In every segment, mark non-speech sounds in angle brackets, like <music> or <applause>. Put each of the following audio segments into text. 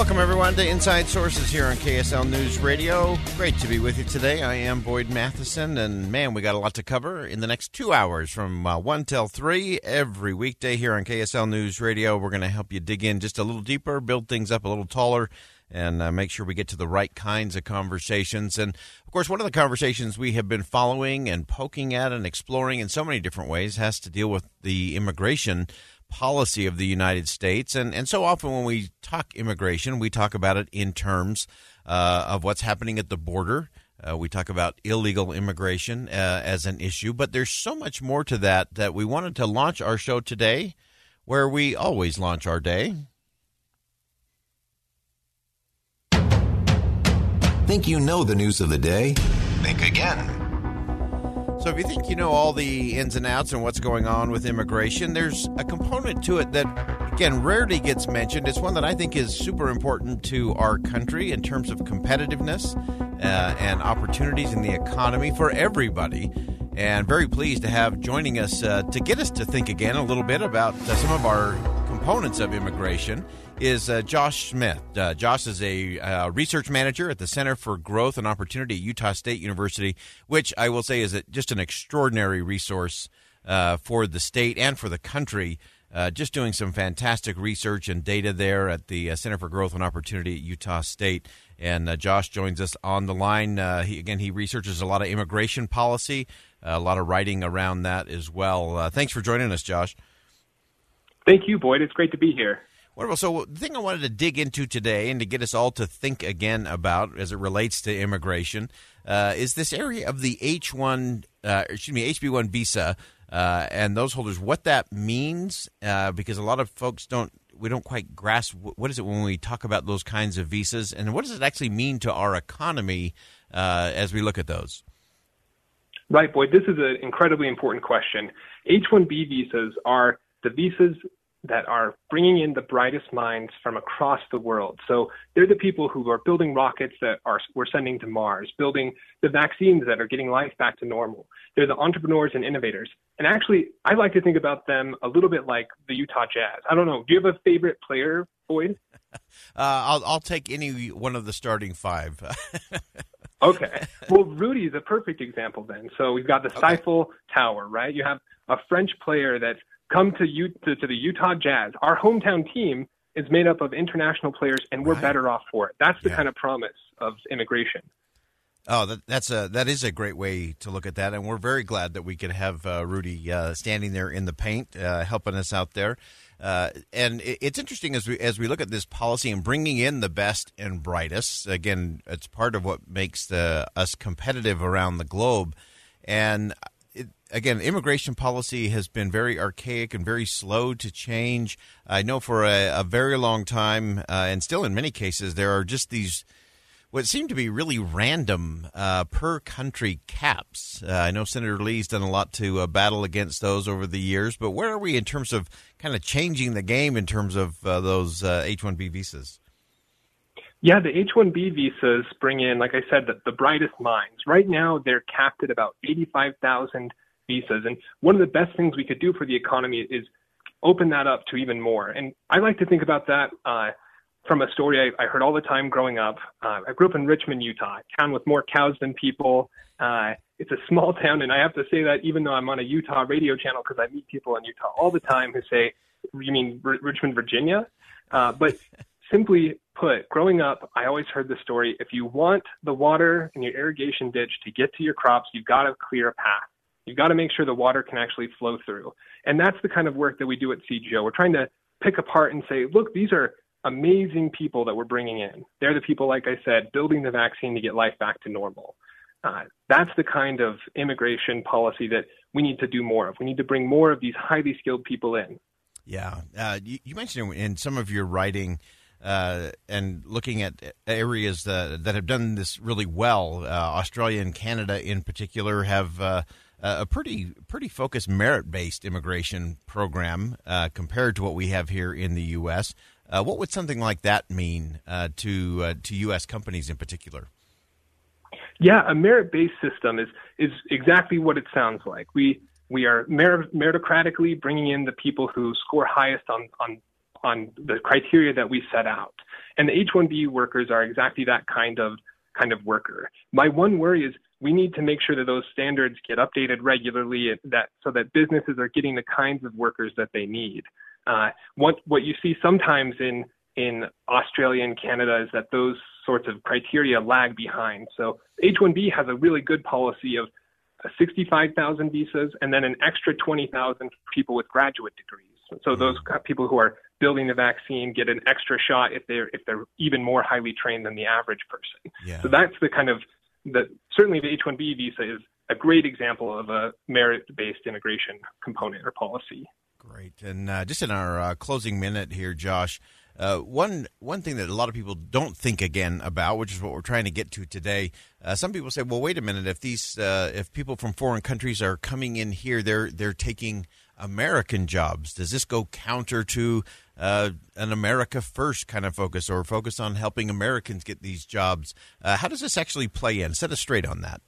Welcome, everyone, to Inside Sources here on KSL News Radio. Great to be with you today. I am Boyd Matheson, and man, we got a lot to cover in the next two hours from uh, 1 till 3 every weekday here on KSL News Radio. We're going to help you dig in just a little deeper, build things up a little taller, and uh, make sure we get to the right kinds of conversations. And of course, one of the conversations we have been following and poking at and exploring in so many different ways has to deal with the immigration policy of the United States. And, and so often when we talk immigration, we talk about it in terms uh, of what's happening at the border. Uh, we talk about illegal immigration uh, as an issue, but there's so much more to that that we wanted to launch our show today, where we always launch our day. Think you know the news of the day? Think again. So, if you think you know all the ins and outs and what's going on with immigration, there's a component to it that, again, rarely gets mentioned. It's one that I think is super important to our country in terms of competitiveness uh, and opportunities in the economy for everybody. And very pleased to have joining us uh, to get us to think again a little bit about uh, some of our components of immigration is uh, Josh Smith. Uh, Josh is a uh, research manager at the Center for Growth and Opportunity at Utah State University, which I will say is a, just an extraordinary resource uh, for the state and for the country. Uh, just doing some fantastic research and data there at the uh, Center for Growth and Opportunity at Utah State. And Josh joins us on the line. he, again, he researches a lot of immigration policy, a lot of writing around that as well. thanks for joining us, Josh. Thank you, Boyd. It's great to be here. Wonderful. So, the thing I wanted to dig into today and to get us all to think again about as it relates to immigration uh, is this area of the H one, uh, excuse me, HB one visa uh, and those holders. What that means, uh, because a lot of folks don't, we don't quite grasp what is it when we talk about those kinds of visas, and what does it actually mean to our economy uh, as we look at those. Right, Boyd. This is an incredibly important question. H one B visas are the visas that are bringing in the brightest minds from across the world. So they're the people who are building rockets that are we're sending to Mars, building the vaccines that are getting life back to normal. They're the entrepreneurs and innovators. And actually, I like to think about them a little bit like the Utah Jazz. I don't know. Do you have a favorite player, Boyd? <laughs> Uh, I'll I'll take any one of the starting five. <laughs> okay. Well, Rudy is a perfect example then. So we've got the okay. Eiffel Tower, right? You have a French player that's come to, U- to, to the Utah Jazz. Our hometown team is made up of international players, and we're right. better off for it. That's the yeah. kind of promise of immigration. Oh, that, that's a that is a great way to look at that, and we're very glad that we could have uh, Rudy uh, standing there in the paint, uh, helping us out there. Uh, and it, it's interesting as we as we look at this policy and bringing in the best and brightest. Again, it's part of what makes the, us competitive around the globe. And again, immigration policy has been very archaic and very slow to change. I know for a, a very long time, uh, and still in many cases, there are just these what seem to be really random uh, per country caps. Uh, I know Senator Lee's done a lot to uh, battle against those over the years, but where are we in terms of kind of changing the game in terms of uh, those H 1B visas? Yeah, the H 1B visas bring in, like I said, the, the brightest minds. Right now, they're capped at about 85,000 visas. And one of the best things we could do for the economy is open that up to even more. And I like to think about that uh, from a story I, I heard all the time growing up. Uh, I grew up in Richmond, Utah, a town with more cows than people. Uh, it's a small <laughs> town, and I have to say that even though I'm on a Utah radio channel, because I meet people in Utah all the time who say, "You mean R- Richmond, Virginia?" Uh, but <laughs> simply put, growing up, I always heard the story: if you want the water in your irrigation ditch to get to your crops, you've got to clear a path You've got to make sure the water can actually flow through. And that's the kind of work that we do at CGO. We're trying to pick apart and say, look, these are amazing people that we're bringing in. They're the people, like I said, building the vaccine to get life back to normal. Uh, that's the kind of immigration policy that we need to do more of. We need to bring more of these highly skilled people in. Yeah. Uh, you, you, mentioned in some of your writing uh, and looking at areas that, that have done this really well, uh, Australia and Canada in particular have uh, a pretty pretty focused merit based immigration program uh, compared to what we have here in the U.S. Uh, what would something like that mean uh, to uh, to U.S. companies in particular? Yeah, a merit-based system is is exactly what it sounds like. We we are merit- meritocratically bringing in the people who score highest on on on the criteria that we set out, and the H-1B workers are exactly that kind of kind of worker. My one worry is we need to make sure that those standards get updated regularly, that so that businesses are getting the kinds of workers that they need. Uh, what what you see sometimes in in Australia and Canada is that those sorts of criteria lag behind. So H-1B has a really good policy of uh, 65,000 visas and then an extra 20,000 people with graduate degrees. So those people who are building the vaccine get an extra shot if they're if they're even more highly trained than the average person. Yeah. So that's the kind of the certainly the H-1B visa is a great example of a merit-based immigration component or policy. Great. And uh, just in our uh, closing minute here, Josh, uh, one one thing that a lot of people don't think again about, which is what we're trying to get to today. Uh, some people say, "Well, wait a minute. If these uh, if people from foreign countries are coming in here, they're they're taking American jobs. Does this go counter to uh, an America First kind of focus, or focus on helping Americans get these jobs? how does this actually play in? Set us straight on that."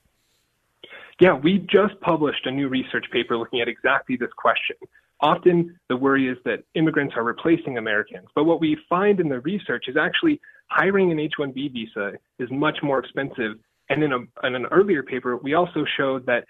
Yeah, we just published a new research paper looking at exactly this question. Often the worry is that immigrants are replacing Americans. But what we find in the research is actually hiring an H 1B visa is much more expensive. And in, a, in an earlier paper, we also showed that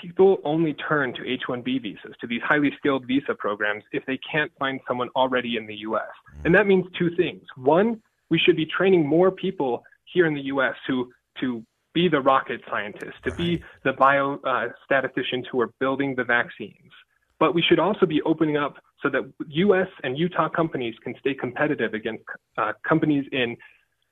people only turn to H 1B visas, to these highly skilled visa programs, if they can't find someone already in the US. And that means two things. One, we should be training more people here in the US who to be the rocket scientists, to be the biostatisticians uh, who are building the vaccines. But we should also be opening up so that U.S. and Utah companies can stay competitive against uh, companies in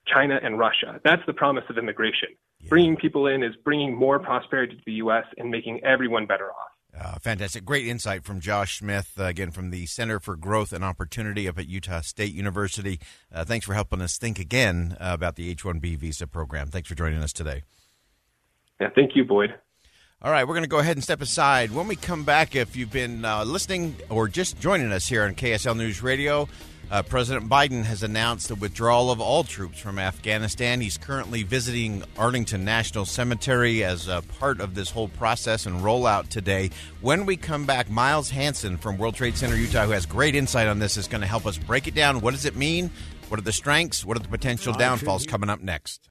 China and Russia. That's the promise of immigration. Bringing people in is bringing more prosperity to the U.S. and making everyone better off. Uh, fantastic. Great insight from Josh Smith, uh, again, from the Center for Growth and Opportunity up at Utah State University. Uh, thanks for helping us think again uh, about the H 1B visa program. Thanks for joining us today. Yeah, thank you, Boyd. All right, we're going to go ahead and step aside. When we come back, if you've been uh, listening or just joining us here on KSL News Radio, uh, President Biden has announced the withdrawal of all troops from Afghanistan. He's currently visiting Arlington National Cemetery as a part of this whole process and rollout today. When we come back, Miles Hansen from World Trade Center, Utah, who has great insight on this, is going to help us break it down. What does it mean? What are the strengths? What are the potential downfalls coming up next?